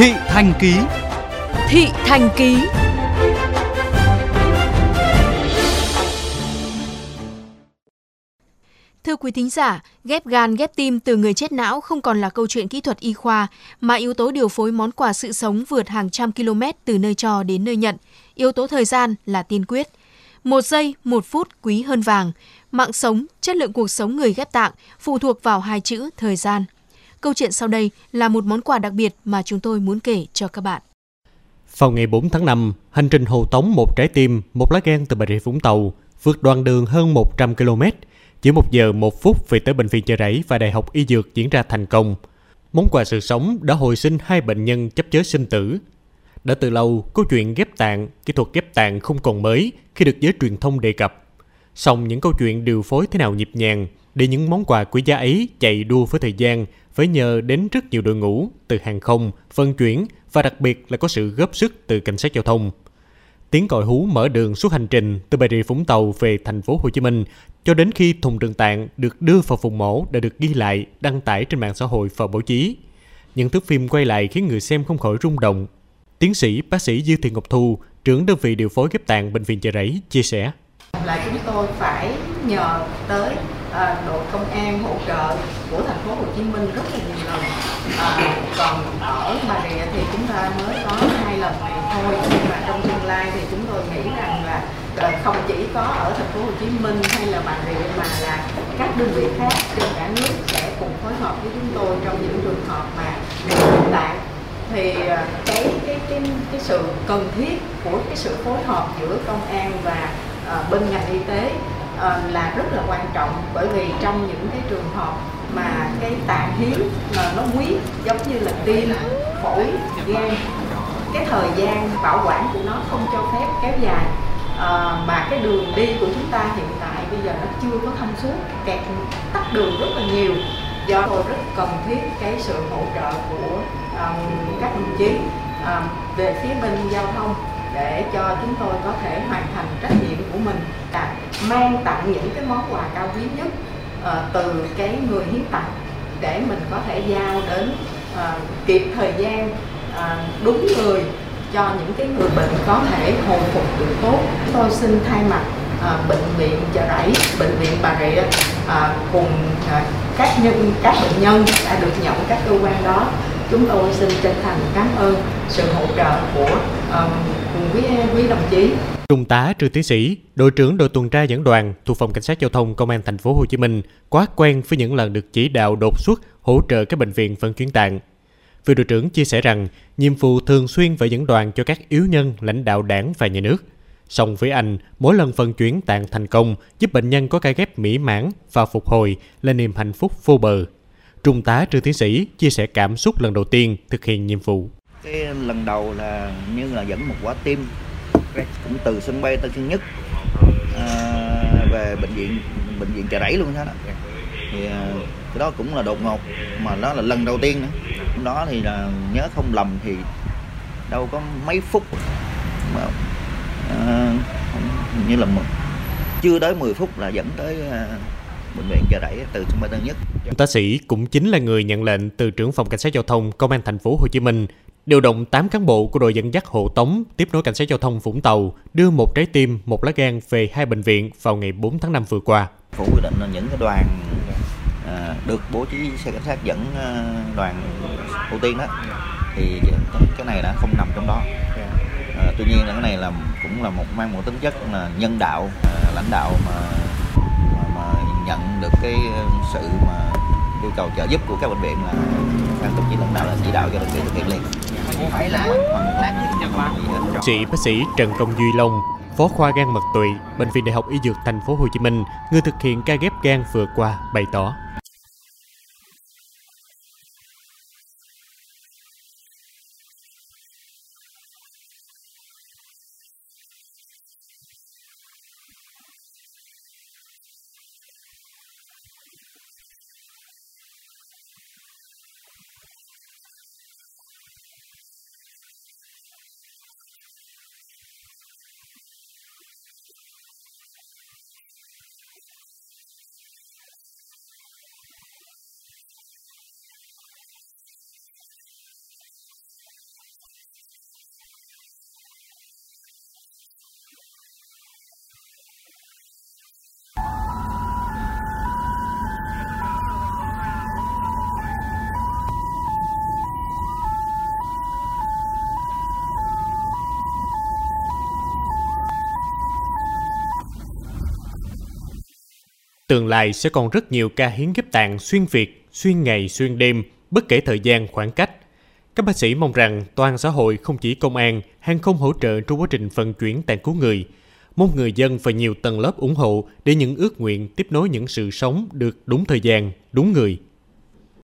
Thị Thành Ký Thị Thành Ký Thưa quý thính giả, ghép gan ghép tim từ người chết não không còn là câu chuyện kỹ thuật y khoa, mà yếu tố điều phối món quà sự sống vượt hàng trăm km từ nơi cho đến nơi nhận. Yếu tố thời gian là tiên quyết. Một giây, một phút quý hơn vàng. Mạng sống, chất lượng cuộc sống người ghép tạng phụ thuộc vào hai chữ thời gian. Câu chuyện sau đây là một món quà đặc biệt mà chúng tôi muốn kể cho các bạn. Vào ngày 4 tháng 5, hành trình hồ tống một trái tim, một lá gan từ Bà Rịa Vũng Tàu, vượt đoạn đường hơn 100 km, chỉ một giờ một phút về tới Bệnh viện Chợ Rẫy và Đại học Y Dược diễn ra thành công. Món quà sự sống đã hồi sinh hai bệnh nhân chấp chế sinh tử. Đã từ lâu, câu chuyện ghép tạng, kỹ thuật ghép tạng không còn mới khi được giới truyền thông đề cập. Song những câu chuyện điều phối thế nào nhịp nhàng để những món quà quý giá ấy chạy đua với thời gian phải nhờ đến rất nhiều đội ngũ từ hàng không, vận chuyển và đặc biệt là có sự góp sức từ cảnh sát giao thông. Tiếng còi hú mở đường suốt hành trình từ Bà Rịa Vũng Tàu về thành phố Hồ Chí Minh cho đến khi thùng đường tạng được đưa vào vùng mổ đã được ghi lại, đăng tải trên mạng xã hội và báo chí. Những thước phim quay lại khiến người xem không khỏi rung động. Tiến sĩ bác sĩ Dư Thị Ngọc Thu, trưởng đơn vị điều phối ghép tạng bệnh viện Chợ Rẫy chia sẻ là chúng tôi phải nhờ tới à, đội công an hỗ trợ của thành phố Hồ Chí Minh rất là nhiều lần. À, còn ở Bà Rịa thì chúng ta mới có hai lần này thôi nhưng mà trong tương lai thì chúng tôi nghĩ rằng là à, không chỉ có ở thành phố Hồ Chí Minh hay là Bà Rịa mà là các đơn vị khác trên cả nước sẽ cùng phối hợp với chúng tôi trong những trường hợp mà hiện tại thì à, cái cái cái cái sự cần thiết của cái sự phối hợp giữa công an và Ờ, bên ngành y tế ờ, là rất là quan trọng bởi vì trong những cái trường hợp mà cái tạng hiến mà nó quý giống như là tim phổi gan cái thời gian bảo quản của nó không cho phép kéo dài. À, mà cái đường đi của chúng ta hiện tại bây giờ nó chưa có thông suốt kẹt tắt đường rất là nhiều. Do tôi rất cần thiết cái sự hỗ trợ của um, các đồng chí um, về phía bên giao thông để cho chúng tôi có thể hoàn thành trách nhiệm của mình là mang tặng những cái món quà cao quý nhất uh, từ cái người hiến tặng để mình có thể giao đến uh, kịp thời gian uh, đúng người cho những cái người bệnh có thể hồi phục được tốt. Tôi xin thay mặt uh, bệnh viện chợ rẫy, bệnh viện bà rịa uh, cùng uh, các nhân các bệnh nhân đã được nhận các cơ quan đó chúng tôi xin chân thành cảm ơn sự hỗ trợ của um, quý quý đồng chí Trung tá Trương Tiến Sĩ, đội trưởng đội tuần tra dẫn đoàn thuộc phòng cảnh sát giao thông công an thành phố Hồ Chí Minh quá quen với những lần được chỉ đạo đột xuất hỗ trợ các bệnh viện vận chuyển tạng. Vị đội trưởng chia sẻ rằng nhiệm vụ thường xuyên phải dẫn đoàn cho các yếu nhân lãnh đạo đảng và nhà nước. Song với anh, mỗi lần vận chuyển tạng thành công giúp bệnh nhân có ca ghép mỹ mãn và phục hồi là niềm hạnh phúc vô bờ. Trung tá Trương Tiến Sĩ chia sẻ cảm xúc lần đầu tiên thực hiện nhiệm vụ. Cái lần đầu là như là dẫn một quả tim cũng từ sân bay Tân Sơn Nhất à, về bệnh viện bệnh viện Chợ Rẫy luôn đó. Thì à, cái đó cũng là đột ngột mà đó là lần đầu tiên nữa. Hôm đó thì là nhớ không lầm thì đâu có mấy phút mà à, như là một chưa tới 10 phút là dẫn tới à, bệnh viện Chợ Rẫy từ sân bay Tân Nhất. Tá sĩ cũng chính là người nhận lệnh từ trưởng phòng cảnh sát giao thông công an thành phố Hồ Chí Minh điều động 8 cán bộ của đội dẫn dắt hộ tống tiếp nối cảnh sát giao thông Vũng Tàu đưa một trái tim, một lá gan về hai bệnh viện vào ngày 4 tháng 5 vừa qua. Phủ quy định là những cái đoàn à, được bố trí xe cảnh sát dẫn à, đoàn ưu tiên đó thì cái này đã không nằm trong đó. À, tuy nhiên là cái này là cũng là một mang một tính chất là nhân đạo, à, lãnh đạo mà, mà mà nhận được cái sự mà yêu cầu trợ giúp của các bệnh viện là ban lãnh đạo là chỉ đạo cho thực hiện liền. Chị bác sĩ Trần Công Duy Long, phó khoa gan mật tụy, bệnh viện Đại học Y Dược Thành phố Hồ Chí Minh, người thực hiện ca ghép gan vừa qua bày tỏ. Tương lai sẽ còn rất nhiều ca hiến ghép tạng xuyên Việt, xuyên ngày, xuyên đêm, bất kể thời gian, khoảng cách. Các bác sĩ mong rằng toàn xã hội không chỉ công an, hàng không hỗ trợ trong quá trình vận chuyển tạng cứu người, mong người dân và nhiều tầng lớp ủng hộ để những ước nguyện tiếp nối những sự sống được đúng thời gian, đúng người.